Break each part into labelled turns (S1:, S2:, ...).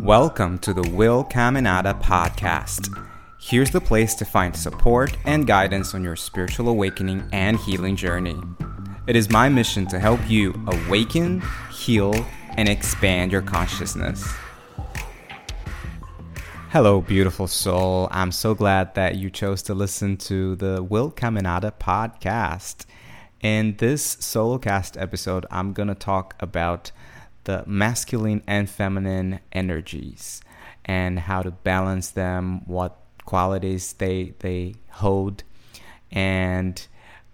S1: Welcome to the Will Caminada podcast. Here's the place to find support and guidance on your spiritual awakening and healing journey. It is my mission to help you awaken, heal, and expand your consciousness. Hello, beautiful soul. I'm so glad that you chose to listen to the Will Caminada podcast. In this solocast episode, I'm going to talk about the masculine and feminine energies and how to balance them, what qualities they they hold, and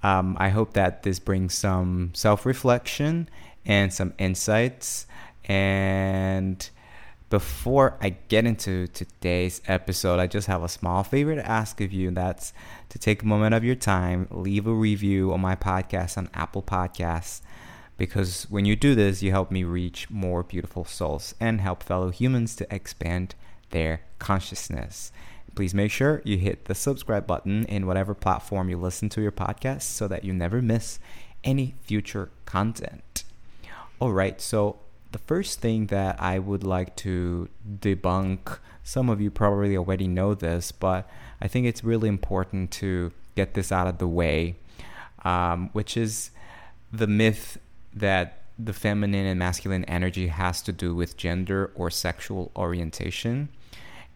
S1: um, I hope that this brings some self reflection and some insights. And before I get into today's episode, I just have a small favor to ask of you, and that's to take a moment of your time, leave a review on my podcast on Apple Podcasts because when you do this, you help me reach more beautiful souls and help fellow humans to expand their consciousness. Please make sure you hit the subscribe button in whatever platform you listen to your podcast so that you never miss any future content. All right, so the first thing that I would like to debunk, some of you probably already know this, but I think it's really important to get this out of the way, um, which is the myth that the feminine and masculine energy has to do with gender or sexual orientation.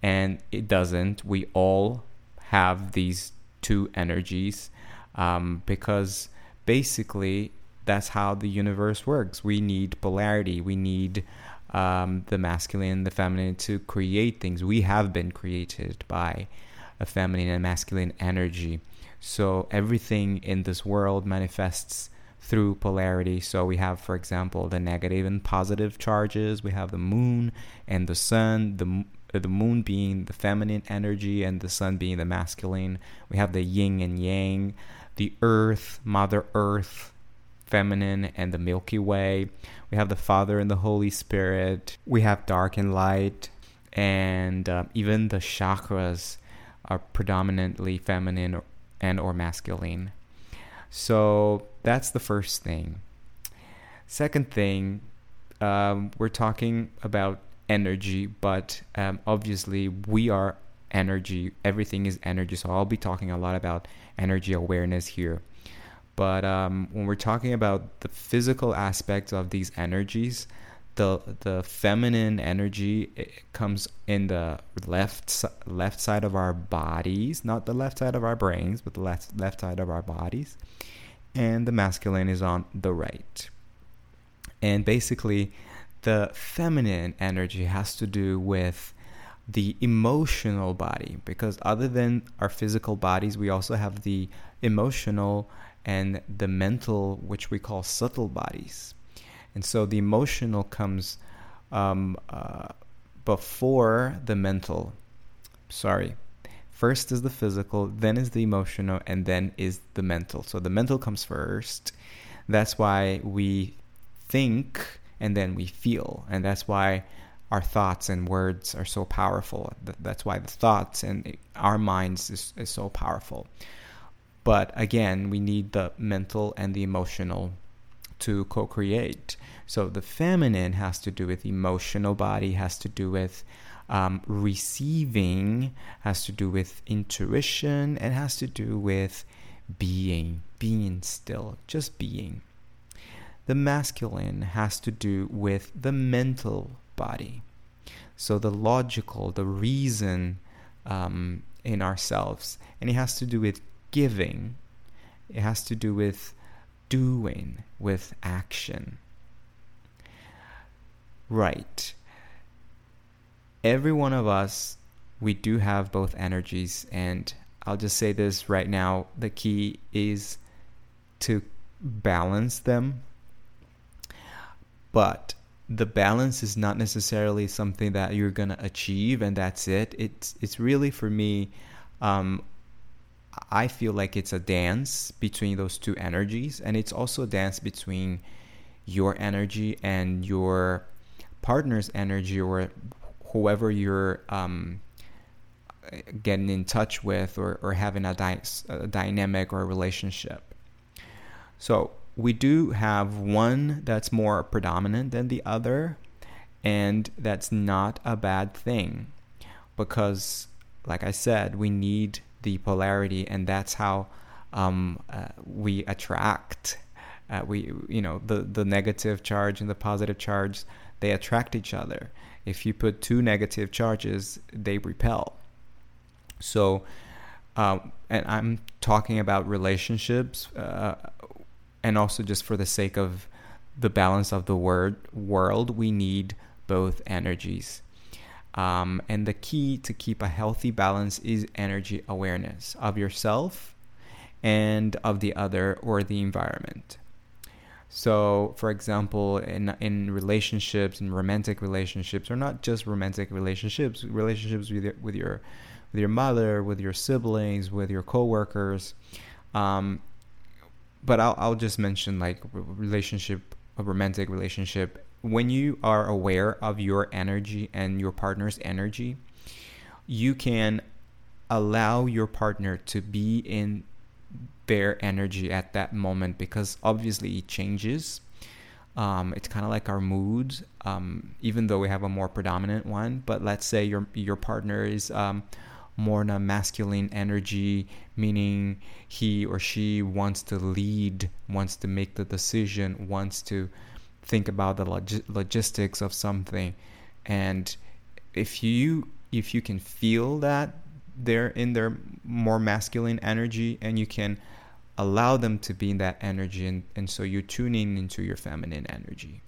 S1: And it doesn't. We all have these two energies um, because basically that's how the universe works. We need polarity. We need um, the masculine the feminine to create things. We have been created by a feminine and masculine energy. So everything in this world manifests through polarity. So we have, for example, the negative and positive charges. We have the moon and the sun. The the moon being the feminine energy and the sun being the masculine. We have the yin and yang, the earth, Mother Earth, feminine, and the Milky Way. We have the Father and the Holy Spirit. We have dark and light, and uh, even the chakras are predominantly feminine and or masculine. So that's the first thing. Second thing, um, we're talking about energy, but um, obviously we are energy. Everything is energy. So I'll be talking a lot about energy awareness here. But um, when we're talking about the physical aspects of these energies, the the feminine energy comes in the left left side of our bodies, not the left side of our brains, but the left left side of our bodies, and the masculine is on the right. And basically, the feminine energy has to do with the emotional body because other than our physical bodies, we also have the emotional and the mental, which we call subtle bodies. And so the emotional comes um, uh, before the mental. Sorry. First is the physical, then is the emotional, and then is the mental. So the mental comes first. That's why we think and then we feel. And that's why our thoughts and words are so powerful. That's why the thoughts and our minds is, is so powerful. But again, we need the mental and the emotional to co create. So the feminine has to do with emotional body, has to do with um, receiving, has to do with intuition, and has to do with being, being still, just being. The masculine has to do with the mental body. So the logical, the reason um, in ourselves. And it has to do with giving, it has to do with doing, with action. Right. Every one of us, we do have both energies. And I'll just say this right now the key is to balance them but the balance is not necessarily something that you're gonna achieve and that's it. It's it's really for me. Um, I feel like it's a dance between those two energies, and it's also a dance between your energy and your partner's energy, or whoever you're um, getting in touch with, or, or having a, dy- a dynamic or a relationship. So we do have one that's more predominant than the other And that's not a bad thing because, like I said, we need the polarity, and that's how um, uh, we attract. Uh, we, you know, the the negative charge and the positive charge, they attract each other. If you put two negative charges, they repel. So, uh, and I'm talking about relationships, uh, and also just for the sake of the balance of the word world, we need both energies. Um, and the key to keep a healthy balance is energy awareness of yourself and of the other or the environment. So, for example, in in relationships, in romantic relationships, or not just romantic relationships, relationships with your, with your with your mother, with your siblings, with your coworkers. Um, but I'll I'll just mention like relationship, a romantic relationship when you are aware of your energy and your partner's energy, you can allow your partner to be in their energy at that moment because obviously it changes. Um, it's kind of like our mood, um, even though we have a more predominant one. But let's say your your partner is um, more in a masculine energy, meaning he or she wants to lead, wants to make the decision, wants to think about the log- logistics of something and if you if you can feel that they're in their more masculine energy and you can allow them to be in that energy and, and so you're tuning into your feminine energy.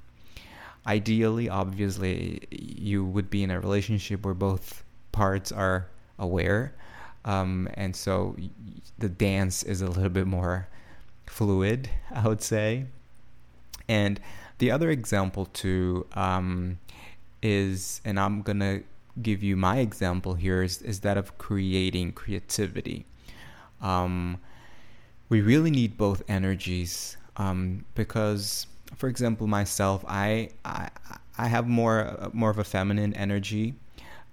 S1: Ideally obviously you would be in a relationship where both parts are aware um, and so the dance is a little bit more fluid i would say. And the other example too um, is, and I'm gonna give you my example here is, is that of creating creativity. Um, we really need both energies um, because, for example, myself, I I, I have more more of a feminine energy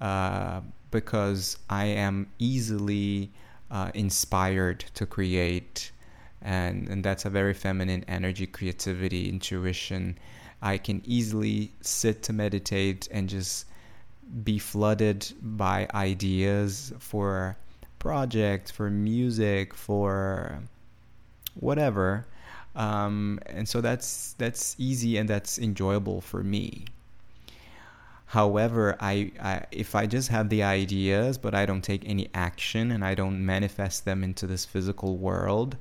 S1: uh, because I am easily uh, inspired to create and and that's a very feminine energy creativity intuition. I can easily sit to meditate and just be flooded by ideas for projects for music for whatever. Um, and so that's that's easy and that's enjoyable for me. However I, I if i just have the ideas but i don't take any action and i don't manifest them into this physical world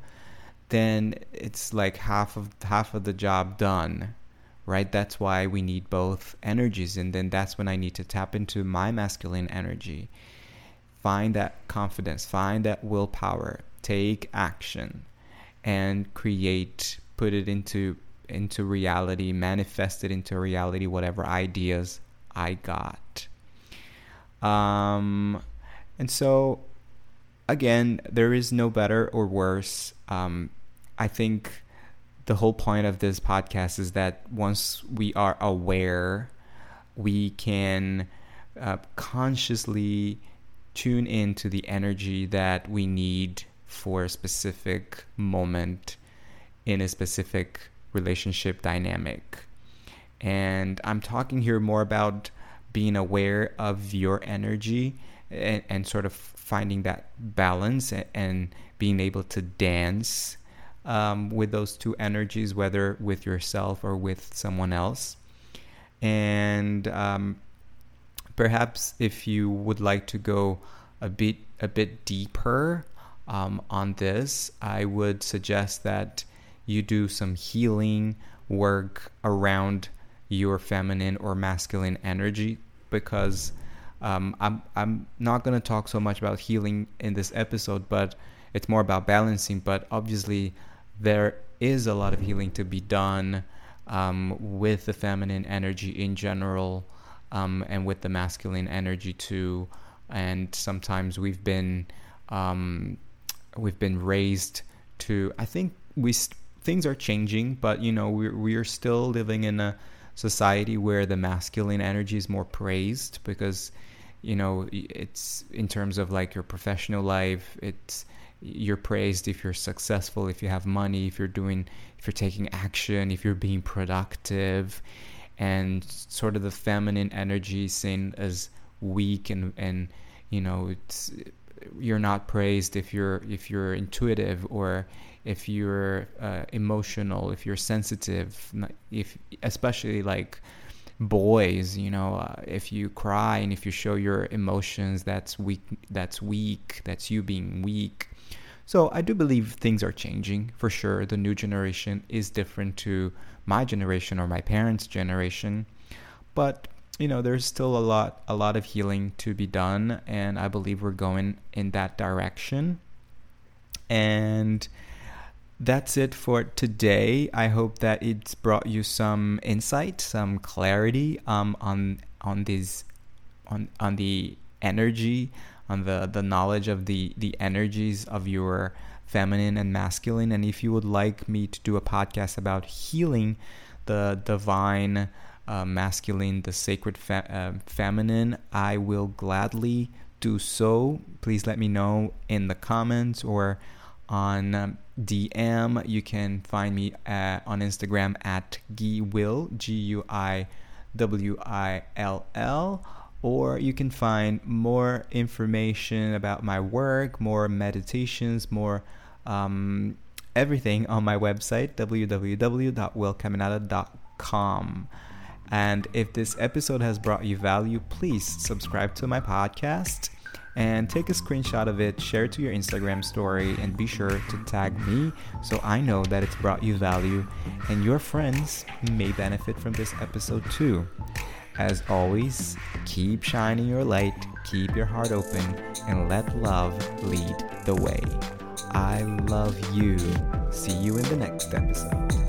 S1: then it's like half of half of the job done right? That's why we need both energies and then that's when i need to tap into my masculine energy. Find that confidence find that willpower take action and create put it into into reality manifest it into reality whatever ideas i got. Um and so again there is no better or worse um, I think the whole point of this podcast is that once we are aware, we can uh, consciously tune into the energy that we need for a specific moment in a specific relationship dynamic. And I'm talking here more about being aware of your energy and, and sort of finding that balance and, and being able to dance um, with those two energies, whether with yourself or with someone else. And um, perhaps if you would like to go a bit a bit deeper um, on this, I would suggest that you do some healing work around your feminine or masculine energy because um, I'm I'm not going to talk so much about healing in this episode, but it's more about balancing. But obviously, there is a lot of healing to be done um, with the feminine energy in general um, and with the masculine energy too. And sometimes we've been um, we've been raised to. I think we things are changing, but you know we we are still living in a society where the masculine energy is more praised because you know it's in terms of like your professional life it's you're praised if you're successful, if you have money, if you're doing, if you're taking action, if you're being productive. and sort of the feminine energy seen as weak and and you know it's you're not praised if you're if you're intuitive or if you're uh, emotional if you're sensitive if especially like boys you know uh, if you cry and if you show your emotions that's weak that's weak that's you being weak. So i do believe things are changing for sure. The new generation is different to my generation or my parents generation. But you know there's still a lot a lot of healing to be done and i believe we're going in that direction. And that's it for today. I hope that it's brought you some insight, some clarity um, on on these on on the energy, on the the knowledge of the the energies of your feminine and masculine. And if you would like me to do a podcast about healing the divine uh, masculine, the sacred fe- uh, feminine, I will gladly do so. Please let me know in the comments or on um, DM. You can find me at, on Instagram at Guy Will, G U I W I L L. Or you can find more information about my work, more meditations, more um, everything on my website, www.willcaminada.com. And if this episode has brought you value, please subscribe to my podcast and take a screenshot of it, share it to your Instagram story, and be sure to tag me so I know that it's brought you value and your friends may benefit from this episode too. As always, keep shining your light, keep your heart open, and let love lead the way. I love you. See you in the next episode.